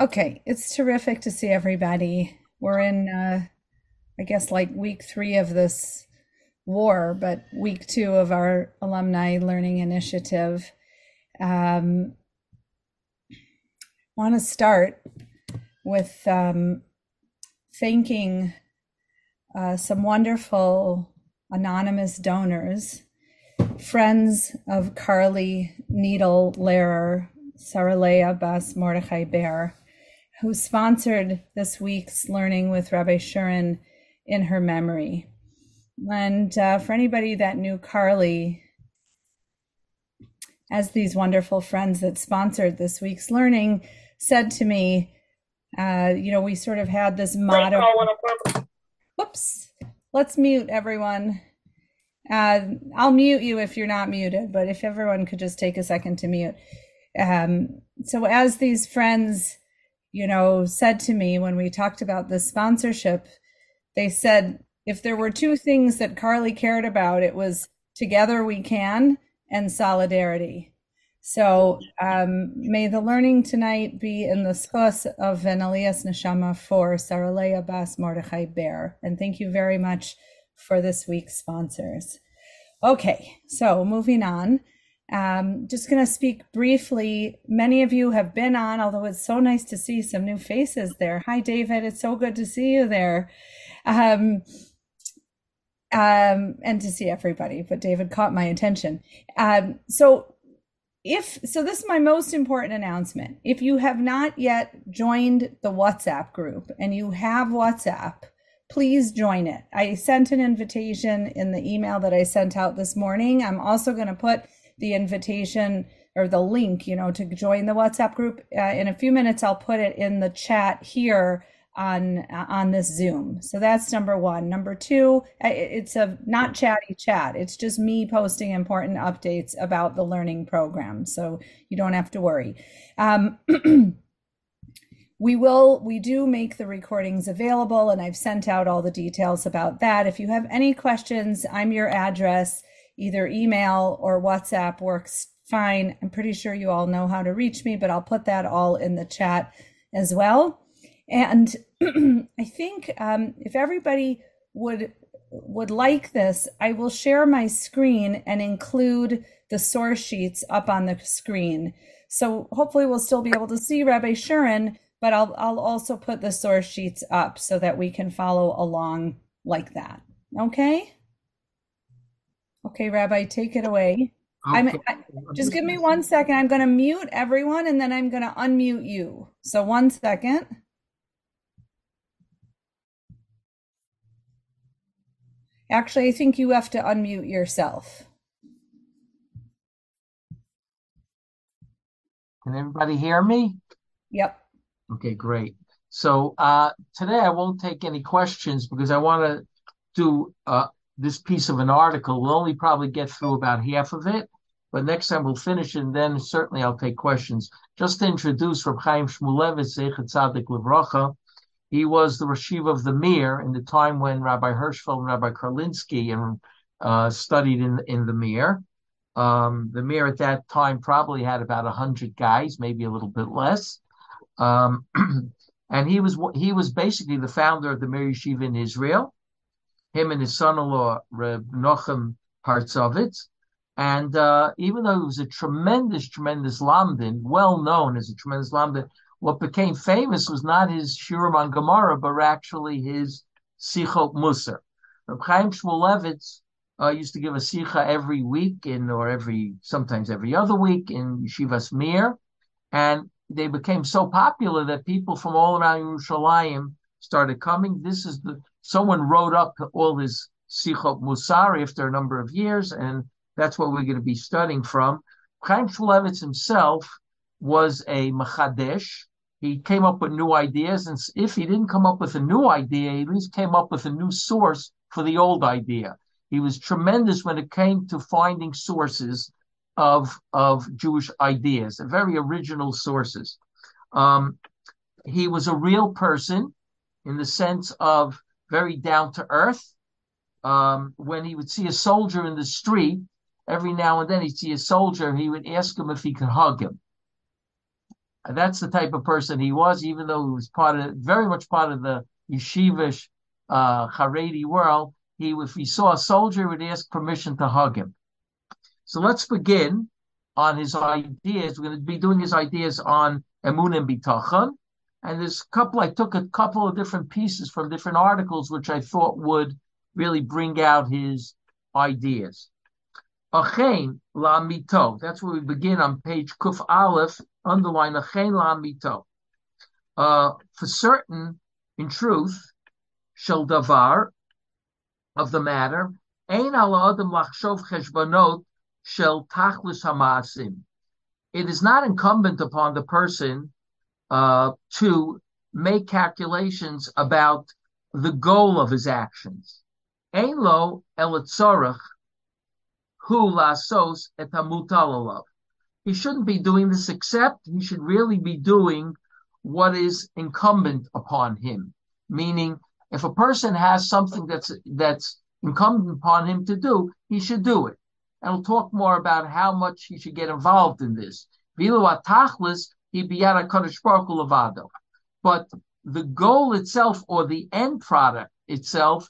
Okay, it's terrific to see everybody. We're in, uh, I guess, like week three of this war, but week two of our alumni learning initiative. Um, Want to start with um, thanking uh, some wonderful anonymous donors, friends of Carly Needle Lehrer, Saralea Bas Mordechai Bear, who sponsored this week's Learning with Rabbi Shurin in her memory. And uh, for anybody that knew Carly, as these wonderful friends that sponsored this week's learning said to me, uh, you know, we sort of had this motto. Whoops. Let's mute everyone. Uh, I'll mute you if you're not muted, but if everyone could just take a second to mute. Um, so, as these friends, you know, said to me when we talked about the sponsorship, they said if there were two things that Carly cared about, it was together we can and solidarity. So um, may the learning tonight be in the schos of an Neshama for Saralea Bas Mordechai Bear. And thank you very much for this week's sponsors. Okay, so moving on. Um, just going to speak briefly. Many of you have been on, although it's so nice to see some new faces there. Hi, David. It's so good to see you there. Um, um, and to see everybody, but David caught my attention. Um, so if so this is my most important announcement if you have not yet joined the whatsapp group and you have whatsapp please join it i sent an invitation in the email that i sent out this morning i'm also going to put the invitation or the link you know to join the whatsapp group uh, in a few minutes i'll put it in the chat here on on this Zoom. So that's number one. Number two, it's a not chatty chat. It's just me posting important updates about the learning program. So you don't have to worry. Um, we will we do make the recordings available and I've sent out all the details about that. If you have any questions, I'm your address. Either email or WhatsApp works fine. I'm pretty sure you all know how to reach me, but I'll put that all in the chat as well. And I think um, if everybody would would like this, I will share my screen and include the source sheets up on the screen. So hopefully we'll still be able to see Rabbi Shurin, but I'll I'll also put the source sheets up so that we can follow along like that. Okay? Okay, Rabbi, take it away. I'm, I, just give me one second. I'm going to mute everyone and then I'm going to unmute you. So one second. Actually, I think you have to unmute yourself. Can everybody hear me? Yep. Okay, great. So uh, today I won't take any questions because I want to do uh, this piece of an article. We'll only probably get through about half of it, but next time we'll finish and then certainly I'll take questions. Just to introduce Reb Chaim Shmulevitz, Zeichet Tzadik Levracha, he was the Rashiv of the Mir in the time when Rabbi Hirschfeld and Rabbi Karlinsky and, uh, studied in, in the Mir. Um, the Mir at that time probably had about 100 guys, maybe a little bit less. Um, and he was he was basically the founder of the Mir Yeshiva in Israel. Him and his son-in-law, Reb Nochem Partzovitz. And uh, even though he was a tremendous, tremendous lamdin, well known as a tremendous lamdin, what became famous was not his Shurim on Gemara, but actually his Sichot Musar. Reb Chaim Shmulevitz uh, used to give a Sicha every week in, or every, sometimes every other week in Yeshivas Mir. And they became so popular that people from all around Yerushalayim started coming. This is the, someone wrote up all his Sichot Musar after a number of years, and that's what we're going to be studying from. Chaim Shmulevitz himself was a Machadesh, he came up with new ideas. And if he didn't come up with a new idea, he at least came up with a new source for the old idea. He was tremendous when it came to finding sources of, of Jewish ideas, very original sources. Um, he was a real person in the sense of very down to earth. Um, when he would see a soldier in the street, every now and then he'd see a soldier, he would ask him if he could hug him That's the type of person he was, even though he was part of very much part of the yeshivish uh, Haredi world. He, if he saw a soldier, he would ask permission to hug him. So let's begin on his ideas. We're going to be doing his ideas on emun and bitachon. And there's a couple, I took a couple of different pieces from different articles, which I thought would really bring out his ideas. Achein la mito. That's where we begin on page Kuf Aleph, underline Achein la mito. Uh, for certain, in truth, shel davar, of the matter, ein ala adam lachshov cheshbonot shel tachlis hamasim. It is not incumbent upon the person Uh, to make calculations about the goal of his actions. Ein lo elatzorach hu lasos et He shouldn't be doing this except he should really be doing what is incumbent upon him. Meaning, if a person has something that's that's incumbent upon him to do, he should do it. And we'll talk more about how much he should get involved in this. But the goal itself or the end product itself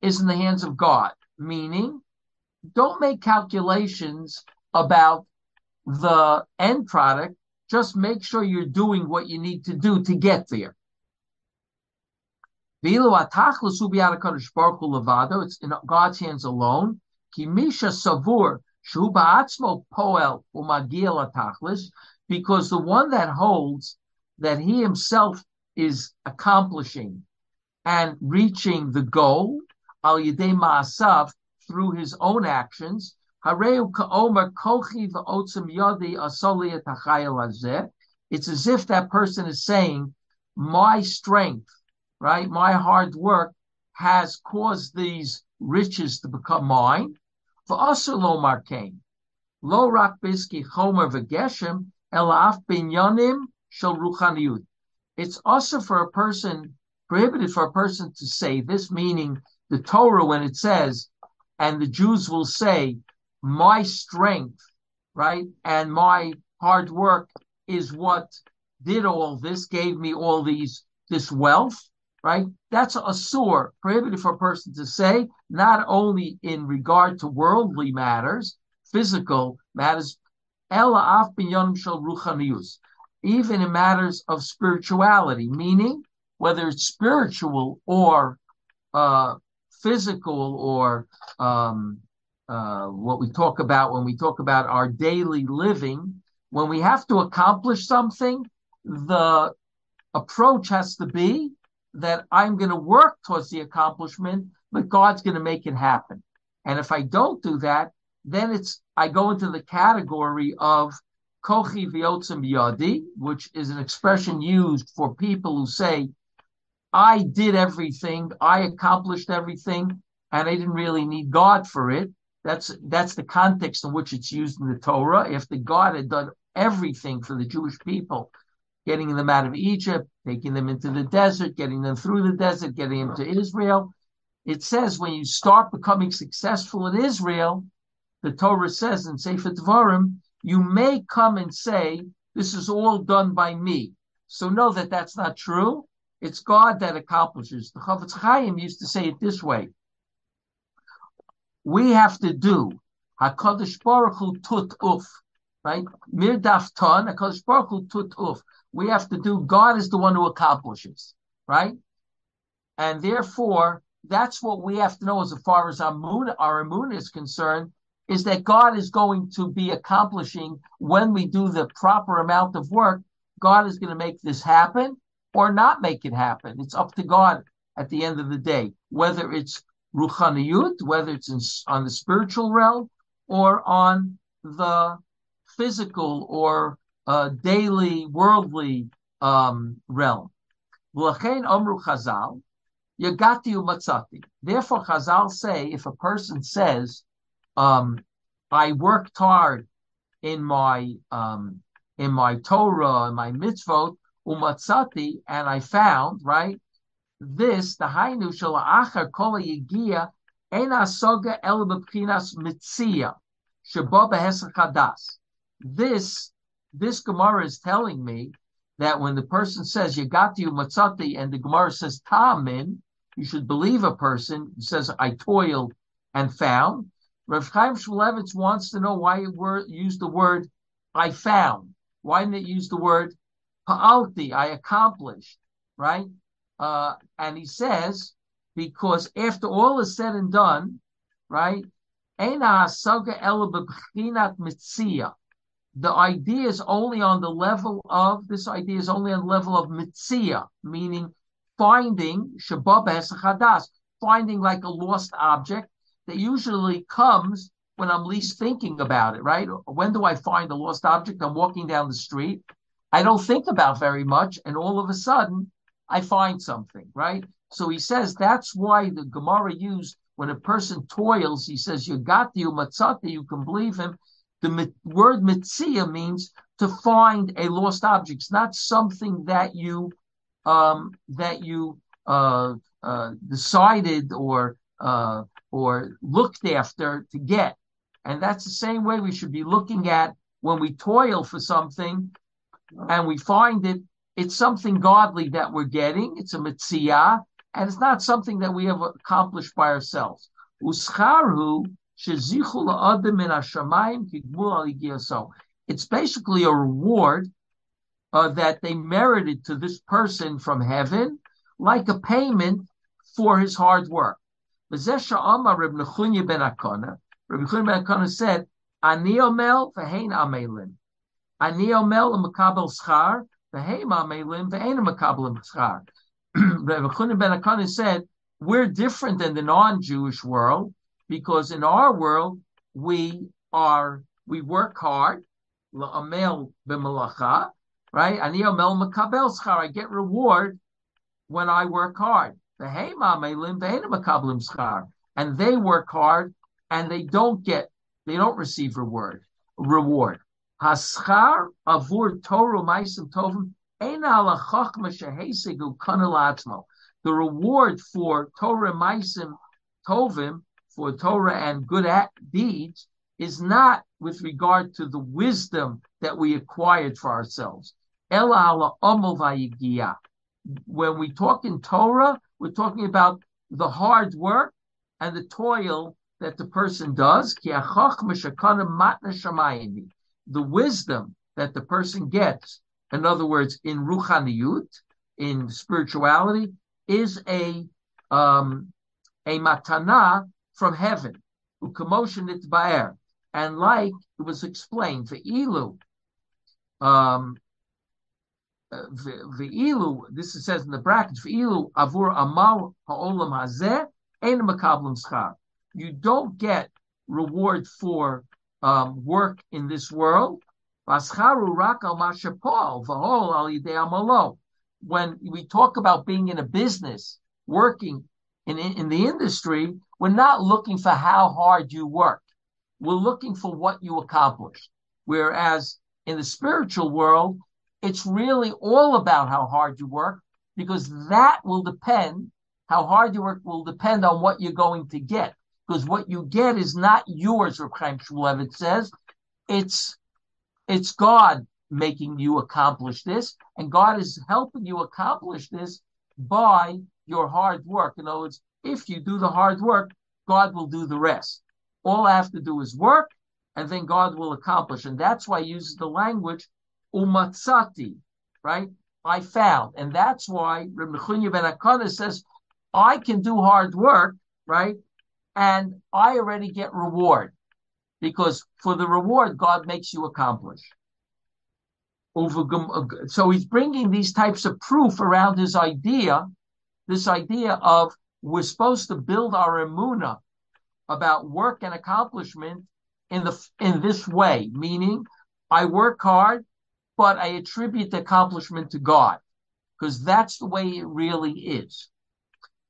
is in the hands of God. Meaning, don't make calculations about the end product. Just make sure you're doing what you need to do to get there. It's in God's hands alone. savur poel because the one that holds that he himself is accomplishing and reaching the goal al yedei ma'asav through his own actions. It's as if that person is saying, my strength, right, my hard work has caused these riches to become mine. For us, lo markain, lo rak biski chomer v'geshem, elaf binyanim shel. It's also for a person, prohibited for a person to say this, meaning the Torah when it says, and the Jews will say, my strength, right, and my hard work is what did all this, gave me all these this wealth, right? That's a sore prohibited for a person to say, not only in regard to worldly matters, physical matters, even in matters of spirituality, meaning whether it's spiritual or uh, physical or um, uh, what we talk about when we talk about our daily living, when we have to accomplish something, the approach has to be that I'm going to work towards the accomplishment, but God's going to make it happen. And if I don't do that, then it's I go into the category of kochi v'yotzim yadi, which is an expression used for people who say I did everything, I accomplished everything, and I didn't really need God for it. That's that's the context in which it's used in the Torah. If the God had done everything for the Jewish people, getting them out of Egypt, taking them into the desert, getting them through the desert, getting them to Israel, it says when you start becoming successful in Israel, the Torah says in Sefer Devarim, you may come and say, "This is all done by me." So know that that's not true it's God that accomplishes. The Chofetz Chaim used to say it this way: We have to do Hakadosh Baruch Hu tut uf, right? Mirdaf ton Hakadosh Baruch Hu tut uf. We have to do. God is the one who accomplishes, right? And therefore, that's what we have to know as far as our moon, our moon is concerned, is that God is going to be accomplishing when we do the proper amount of work. God is going to make this happen, or not make it happen. It's up to God at the end of the day, whether it's ruchaniyut, whether it's in, on the spiritual realm or on the physical or uh, daily worldly um, realm. Therefore, Chazal say if a person says, um, "I worked hard in my um, in my Torah and my mitzvot," umatzati, and I found, right, this, the hainu shel achar kol yigia, en asoga el b'pchinas mitzia. This, this Gemara is telling me that when the person says you got Yagati Matzati and the Gemara says Tamin, you should believe a person who says I toiled and found. Rav Chaim Shmulevitz wants to know why it word, used the word I found. Why didn't it use the word Pa'alti, I accomplished, right? Uh, and he says, because after all is said and done, right? The idea is only on the level of this idea is only on the level of mitzia, meaning finding shabab finding like a lost object that usually comes when I'm least thinking about it, right? When do I find a lost object? I'm walking down the street. I don't think about very much, and all of a sudden I find something, right? So he says that's why the Gemara used when a person toils, he says, You got you, matzati, you can believe him. The word mitzia means to find a lost object. It's not something that you um, that you uh, uh, decided or uh, or looked after to get. And that's the same way we should be looking at when we toil for something and we find it, it's something godly that we're getting. It's a mitzvah, and it's not something that we have accomplished by ourselves. It's basically a reward uh, that they merited to this person from heaven, like a payment for his hard work. Rabbi Nechunya ben Hakanah said, Ani omel v'hein amelin. Ani omel makabel schar, v'heim amelin v'ein makabel schar. Rabbi Nechunya ben Hakanah said, we're different than the non-Jewish world because in our world we are we work hard, la'amel b'malacha, right? Ani omel makabel schar. I get reward when I work hard. And they work hard and they don't get, they don't receive reward. Reward. Haschar avur Torah maisim tovim the reward for Torah Maisim Tovim, for Torah and good deeds, is not with regard to the wisdom that we acquired for ourselves. When we talk in Torah, we're talking about the hard work and the toil that the person does. The wisdom that the person gets, in other words, in ruchaniyut, in spirituality, is a um, a matana from heaven. And like it was explained, the ilu, um, Ve'ilu, this is says in the brackets, Ve'ilu avur amal ha'olam hazeh, ein makablim schar. You don't get reward for um, work in this world. When we talk about being in a business, working in, in the industry, we're not looking for how hard you work. We're looking for what you accomplished. Whereas in the spiritual world, it's really all about how hard you work because that will depend, how hard you work will depend on what you're going to get. Because what you get is not yours, Reb Chaim Shmulevitz says. It's, it's God making you accomplish this, and God is helping you accomplish this by your hard work. In other words, if you do the hard work, God will do the rest. All I have to do is work, and then God will accomplish. And that's why he uses the language umatzati, right? I found. And that's why Reb Nechunya ben Hakanah says, I can do hard work, right? And I already get reward. Because for the reward, God makes you accomplish. Uh, so he's bringing these types of proof around his idea, this idea of we're supposed to build our emuna about work and accomplishment in the in this way, meaning I work hard, but I attribute the accomplishment to God because that's the way it really is.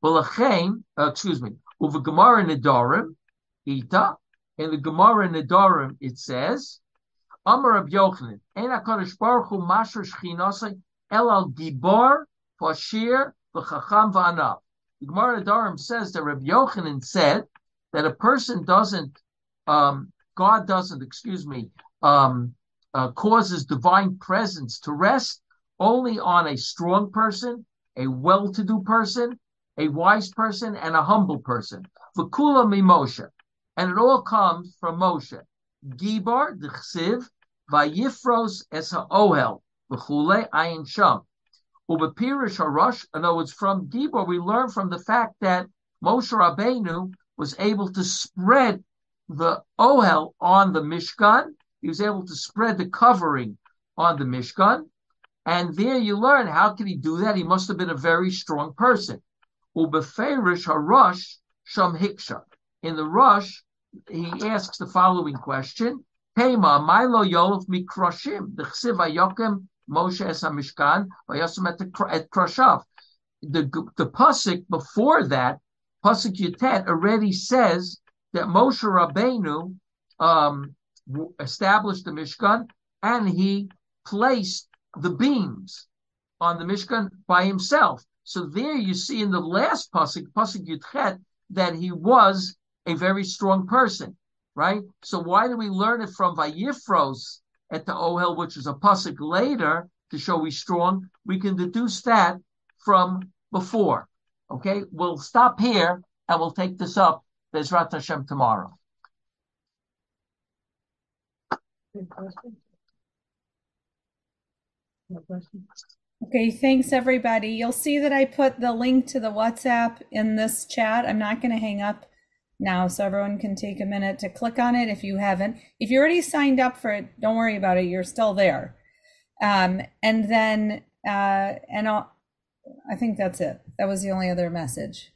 Well, uh, excuse me, over Gemara Nedarim, Ita, in the Gemara Nedarim it says, Amar Rab Yochanan, Ein HaKadosh Baruch Hu Masher Shchinasai El Al Gibor Fashir V'Chacham V'Anav. The Gemara Nedarim says that Rab Yochanan said that a person doesn't, um, God doesn't, excuse me, um, uh, causes divine presence to rest only on a strong person, a well-to-do person, a wise person, and a humble person. V'kula mi Moshe. And it all comes from Moshe. Gibar, d'chsiv, vayifros es ha'ohel, v'chule ayin sham. Ubepirish harash, in other words, from Gibor, we learn from the fact that Moshe Rabbeinu was able to spread the ohel on the Mishkan. He was able to spread the covering on the Mishkan. And there you learn how could he do that? He must have been a very strong person. Ubeferish harash sham hiksha. In the rush, he asks the following question: Pema Milo Yolov Mikroshim the Yokem Moshe Es Hamishkan Vayasum et Krashav. The the pasuk before that, pasuk Yutet, already says that Moshe Rabbeinu um, established the Mishkan and he placed the beams on the Mishkan by himself. So there you see in the last pasuk, pasuk Yutchet, that he was a very strong person, right? So why do we learn it from Vayifros at the Ohel, which is a pasuk later to show he's strong? We can deduce that from before. Okay, we'll stop here and we'll take this up Bezrat Hashem tomorrow. Okay, thanks everybody. You'll see that I put the link to the WhatsApp in this chat. I'm not going to hang up now, so everyone can take a minute to click on it if you haven't. If you already signed up for it, don't worry about it. You're still there. Um, and then, uh, and I'll, I think that's it. That was the only other message.